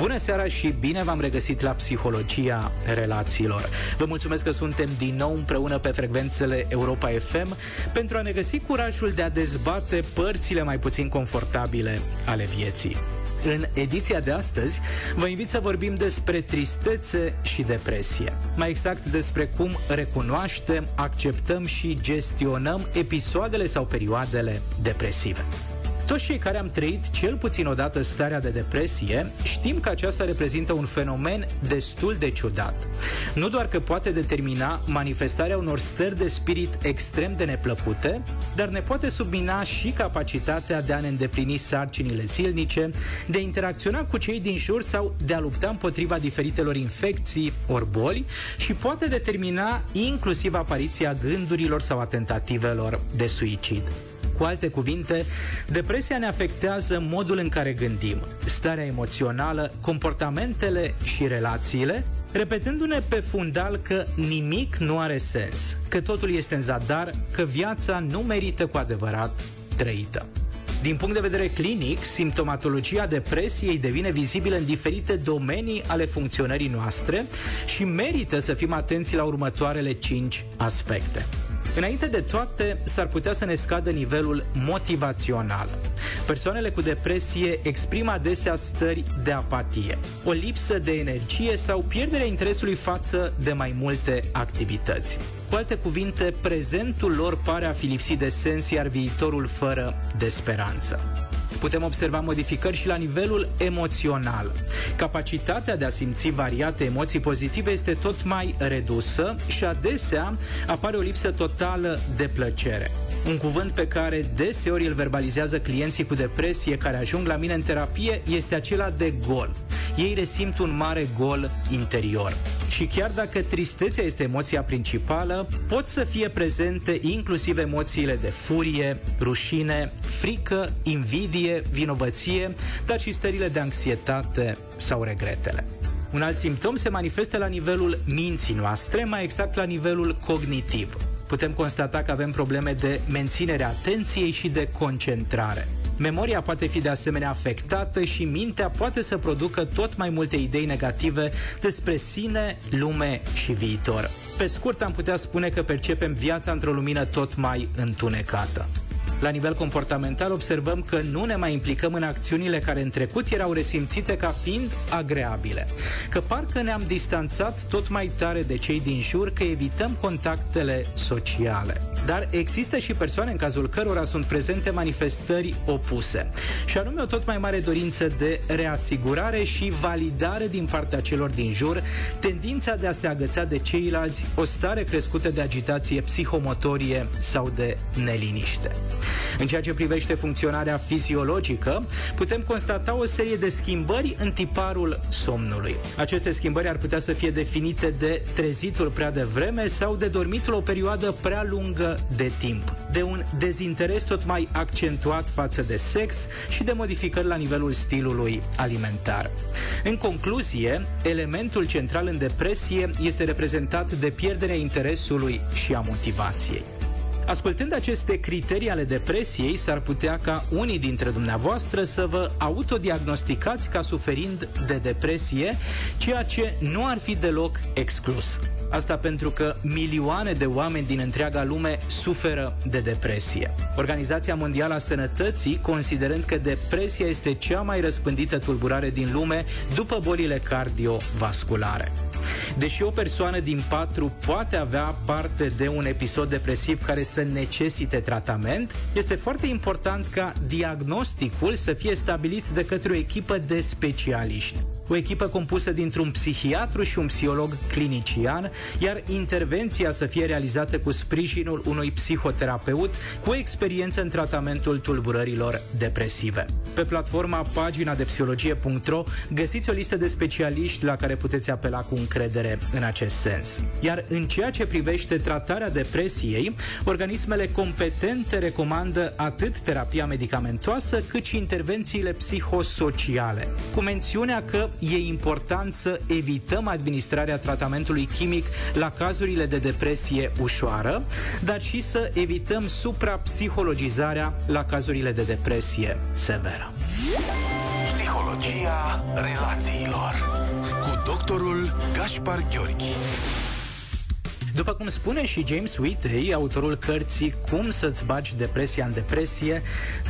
Bună seara și bine v-am regăsit la Psihologia Relațiilor. Vă mulțumesc că suntem din nou împreună pe frecvențele Europa FM pentru a ne găsi curajul de a dezbate părțile mai puțin confortabile ale vieții. În ediția de astăzi vă invit să vorbim despre tristețe și depresie. Mai exact despre cum recunoaștem, acceptăm și gestionăm episoadele sau perioadele depresive. Toți cei care am trăit cel puțin odată starea de depresie știm că aceasta reprezintă un fenomen destul de ciudat. Nu doar că poate determina manifestarea unor stări de spirit extrem de neplăcute, dar ne poate submina și capacitatea de a ne îndeplini sarcinile zilnice, de a interacționa cu cei din jur sau de a lupta împotriva diferitelor infecții ori boli și poate determina inclusiv apariția gândurilor sau a tentativelor de suicid. Cu alte cuvinte, depresia ne afectează modul în care gândim, starea emoțională, comportamentele și relațiile, repetându-ne pe fundal că nimic nu are sens, că totul este în zadar, că viața nu merită cu adevărat trăită. Din punct de vedere clinic, simptomatologia depresiei devine vizibilă în diferite domenii ale funcționării noastre și merită să fim atenți la următoarele 5 aspecte. Înainte de toate, s-ar putea să ne scadă nivelul motivațional. Persoanele cu depresie exprimă adesea stări de apatie, o lipsă de energie sau pierderea interesului față de mai multe activități. Cu alte cuvinte, prezentul lor pare a fi lipsit de sens, iar viitorul fără de speranță. Putem observa modificări și la nivelul emoțional. Capacitatea de a simți variate emoții pozitive este tot mai redusă și adesea apare o lipsă totală de plăcere. Un cuvânt pe care deseori îl verbalizează clienții cu depresie care ajung la mine în terapie este acela de gol. Ei resimt un mare gol interior. Și chiar dacă tristețea este emoția principală, pot să fie prezente inclusiv emoțiile de furie, rușine, frică, invidie, vinovăție, dar și stările de anxietate sau regretele. Un alt simptom se manifestă la nivelul minții noastre, mai exact la nivelul cognitiv. Putem constata că avem probleme de menținere a atenției și de concentrare. Memoria poate fi de asemenea afectată și mintea poate să producă tot mai multe idei negative despre sine, lume și viitor. Pe scurt, am putea spune că percepem viața într-o lumină tot mai întunecată. La nivel comportamental observăm că nu ne mai implicăm în acțiunile care în trecut erau resimțite ca fiind agreabile, că parcă ne-am distanțat tot mai tare de cei din jur, că evităm contactele sociale. Dar există și persoane în cazul cărora sunt prezente manifestări opuse, și anume o tot mai mare dorință de reasigurare și validare din partea celor din jur, tendința de a se agăța de ceilalți, o stare crescută de agitație psihomotorie sau de neliniște. În ceea ce privește funcționarea fiziologică, putem constata o serie de schimbări în tiparul somnului. Aceste schimbări ar putea să fie definite de trezitul prea devreme sau de dormitul o perioadă prea lungă de timp, de un dezinteres tot mai accentuat față de sex și de modificări la nivelul stilului alimentar. În concluzie, elementul central în depresie este reprezentat de pierderea interesului și a motivației. Ascultând aceste criterii ale depresiei, s-ar putea ca unii dintre dumneavoastră să vă autodiagnosticați ca suferind de depresie, ceea ce nu ar fi deloc exclus. Asta pentru că milioane de oameni din întreaga lume suferă de depresie. Organizația Mondială a Sănătății, considerând că depresia este cea mai răspândită tulburare din lume după bolile cardiovasculare. Deși o persoană din patru poate avea parte de un episod depresiv care să necesite tratament, este foarte important ca diagnosticul să fie stabilit de către o echipă de specialiști. O echipă compusă dintr-un psihiatru și un psiholog clinician, iar intervenția să fie realizată cu sprijinul unui psihoterapeut cu experiență în tratamentul tulburărilor depresive. Pe platforma pagina de psihologie.ro găsiți o listă de specialiști la care puteți apela cu încredere în acest sens. Iar în ceea ce privește tratarea depresiei, organismele competente recomandă atât terapia medicamentoasă cât și intervențiile psihosociale, cu mențiunea că e important să evităm administrarea tratamentului chimic la cazurile de depresie ușoară, dar și să evităm suprapsihologizarea la cazurile de depresie severă. Psihologia relațiilor cu doctorul Gaspar Gheorghi. După cum spune și James Whitey, autorul cărții Cum să-ți bagi depresia în depresie,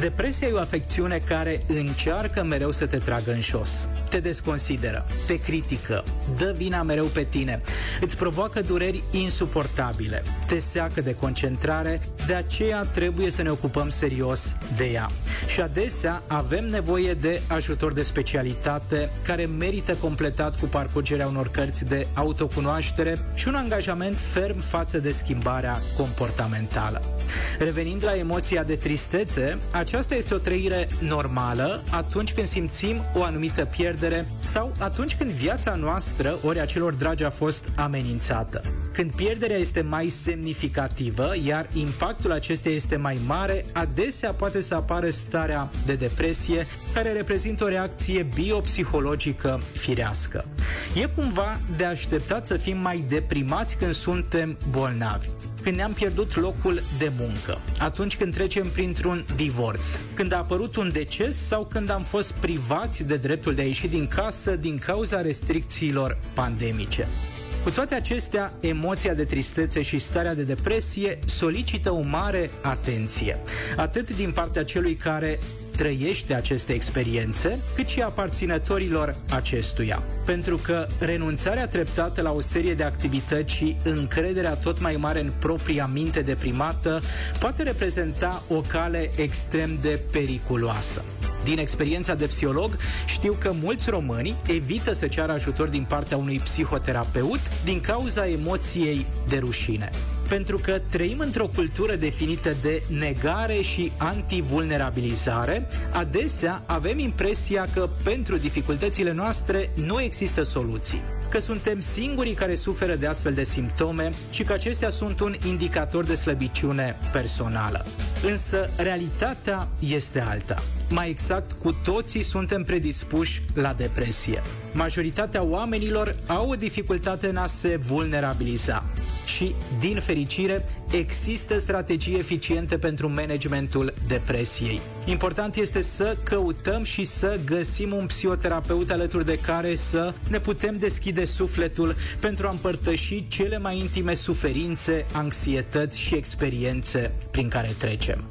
depresia e o afecțiune care încearcă mereu să te tragă în șos. Te desconsideră, te critică, dă vina mereu pe tine, îți provoacă dureri insuportabile, te seacă de concentrare, de aceea trebuie să ne ocupăm serios de ea. Și adesea avem nevoie de ajutor de specialitate care merită completat cu parcurgerea unor cărți de autocunoaștere și un angajament ferm față de schimbarea comportamentală. Revenind la emoția de tristețe, aceasta este o trăire normală atunci când simțim o anumită pierdere sau atunci când viața noastră, ori a celor dragi, a fost amenințată. Când pierderea este mai semnificativă, iar impactul acesteia este mai mare, adesea poate să apară starea de depresie, care reprezintă o reacție biopsihologică firească. E cumva de așteptat să fim mai deprimați când suntem bolnavi când ne-am pierdut locul de muncă, atunci când trecem printr-un divorț, când a apărut un deces sau când am fost privați de dreptul de a ieși din casă din cauza restricțiilor pandemice. Cu toate acestea, emoția de tristețe și starea de depresie solicită o mare atenție, atât din partea celui care trăiește aceste experiențe, cât și aparținătorilor acestuia. Pentru că renunțarea treptată la o serie de activități și încrederea tot mai mare în propria minte deprimată poate reprezenta o cale extrem de periculoasă. Din experiența de psiholog, știu că mulți români evită să ceară ajutor din partea unui psihoterapeut din cauza emoției de rușine pentru că trăim într-o cultură definită de negare și antivulnerabilizare, adesea avem impresia că pentru dificultățile noastre nu există soluții că suntem singurii care suferă de astfel de simptome și că acestea sunt un indicator de slăbiciune personală. Însă, realitatea este alta. Mai exact, cu toții suntem predispuși la depresie. Majoritatea oamenilor au o dificultate în a se vulnerabiliza și, din fericire, există strategii eficiente pentru managementul depresiei. Important este să căutăm și să găsim un psihoterapeut alături de care să ne putem deschide sufletul pentru a împărtăși cele mai intime suferințe, anxietăți și experiențe prin care trecem.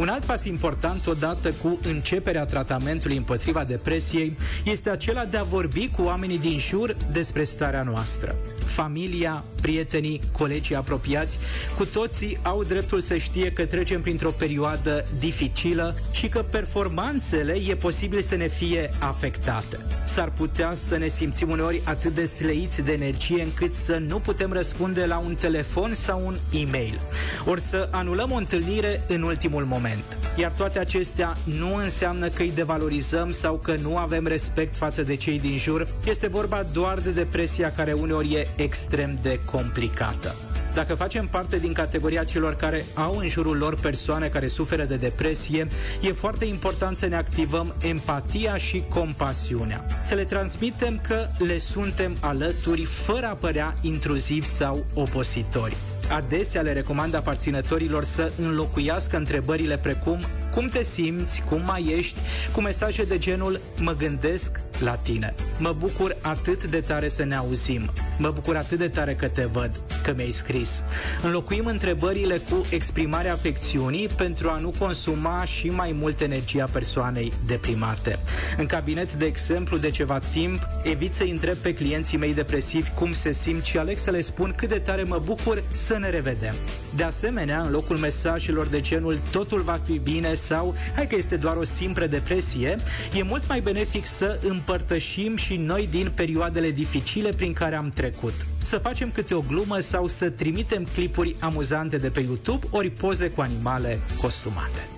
Un alt pas important odată cu începerea tratamentului împotriva depresiei este acela de a vorbi cu oamenii din jur despre starea noastră. Familia, prietenii, colegii apropiați, cu toții au dreptul să știe că trecem printr-o perioadă dificilă și că performanțele e posibil să ne fie afectate. S-ar putea să ne simțim uneori atât de sleiți de energie încât să nu putem răspunde la un telefon sau un e-mail. Ori să anulăm o întâlnire în ultimul moment moment. Iar toate acestea nu înseamnă că îi devalorizăm sau că nu avem respect față de cei din jur. Este vorba doar de depresia care uneori e extrem de complicată. Dacă facem parte din categoria celor care au în jurul lor persoane care suferă de depresie, e foarte important să ne activăm empatia și compasiunea. Să le transmitem că le suntem alături fără a părea intruzivi sau opositori. Adesea le recomand aparținătorilor să înlocuiască întrebările precum cum te simți, cum mai ești, cu mesaje de genul mă gândesc la tine. Mă bucur atât de tare să ne auzim. Mă bucur atât de tare că te văd, că mi-ai scris. Înlocuim întrebările cu exprimarea afecțiunii pentru a nu consuma și mai mult energia persoanei deprimate. În cabinet, de exemplu, de ceva timp, evit să întreb pe clienții mei depresivi cum se simt și aleg să le spun cât de tare mă bucur să ne revedem. De asemenea, în locul mesajelor de genul totul va fi bine sau hai că este doar o simplă depresie, e mult mai benefic să împărtășim și noi din perioadele dificile prin care am trecut. Să facem câte o glumă sau să trimitem clipuri amuzante de pe YouTube ori poze cu animale costumate.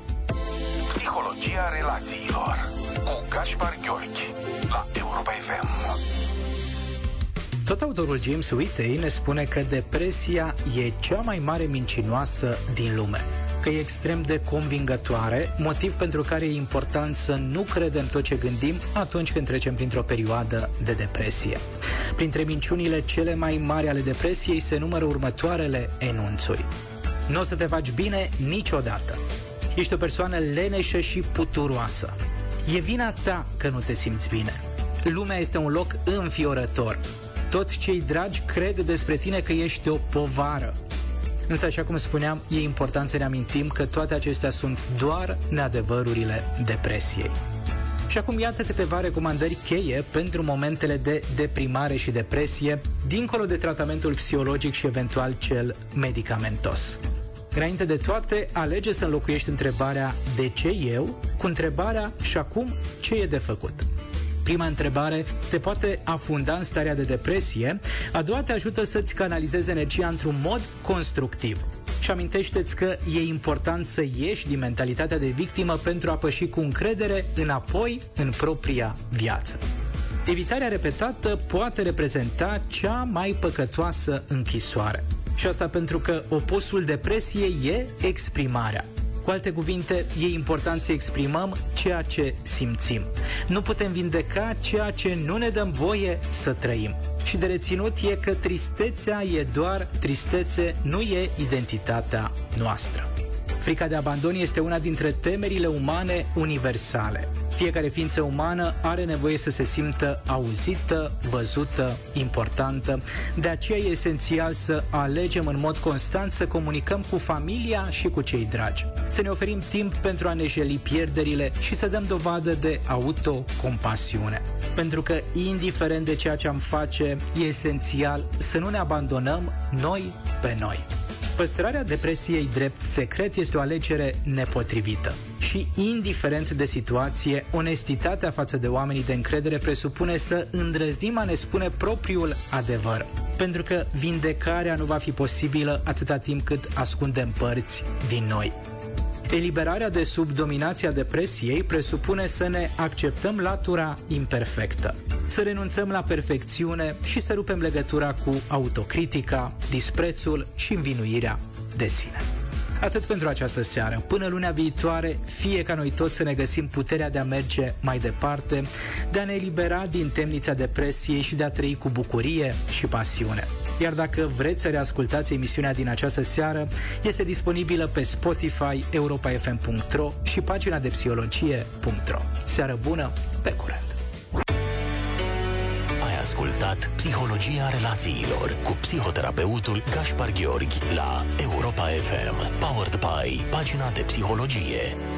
Psihologia relațiilor cu Gaspar Gheorghi la Europa FM. Tot autorul James Whitney ne spune că depresia e cea mai mare mincinoasă din lume că e extrem de convingătoare, motiv pentru care e important să nu credem tot ce gândim atunci când trecem printr-o perioadă de depresie. Printre minciunile cele mai mari ale depresiei se numără următoarele enunțuri. Nu o să te faci bine niciodată. Ești o persoană leneșă și puturoasă. E vina ta că nu te simți bine. Lumea este un loc înfiorător. Toți cei dragi cred despre tine că ești o povară. Însă, așa cum spuneam, e important să ne amintim că toate acestea sunt doar neadevărurile depresiei. Și acum iată câteva recomandări cheie pentru momentele de deprimare și depresie, dincolo de tratamentul psihologic și eventual cel medicamentos. Înainte de toate, alege să înlocuiești întrebarea de ce eu cu întrebarea și acum ce e de făcut. Prima întrebare te poate afunda în starea de depresie, a doua te ajută să-ți canalizezi energia într-un mod constructiv. Și amintește-ți că e important să ieși din mentalitatea de victimă pentru a păși cu încredere înapoi în propria viață. Evitarea repetată poate reprezenta cea mai păcătoasă închisoare. Și asta pentru că opusul depresiei e exprimarea. Cu alte cuvinte, e important să exprimăm ceea ce simțim. Nu putem vindeca ceea ce nu ne dăm voie să trăim. Și de reținut e că tristețea e doar tristețe, nu e identitatea noastră. Frica de abandon este una dintre temerile umane universale. Fiecare ființă umană are nevoie să se simtă auzită, văzută, importantă. De aceea e esențial să alegem în mod constant să comunicăm cu familia și cu cei dragi. Să ne oferim timp pentru a ne jeli pierderile și să dăm dovadă de autocompasiune. Pentru că, indiferent de ceea ce am face, e esențial să nu ne abandonăm noi pe noi. Păstrarea depresiei drept secret este o alegere nepotrivită. Și, indiferent de situație, onestitatea față de oamenii de încredere presupune să îndrăznim a ne spune propriul adevăr. Pentru că vindecarea nu va fi posibilă atâta timp cât ascundem părți din noi. Eliberarea de sub dominația depresiei presupune să ne acceptăm latura imperfectă, să renunțăm la perfecțiune și să rupem legătura cu autocritica, disprețul și învinuirea de sine. Atât pentru această seară. Până lunea viitoare, fie ca noi toți să ne găsim puterea de a merge mai departe, de a ne elibera din temnița depresiei și de a trăi cu bucurie și pasiune. Iar dacă vreți să reascultați emisiunea din această seară, este disponibilă pe Spotify, europafm.ro și pagina de psihologie.ro. Seară bună, pe curând! Ai ascultat Psihologia relațiilor cu psihoterapeutul Gaspar Gheorghi la Europa FM, powered by pagina de psihologie.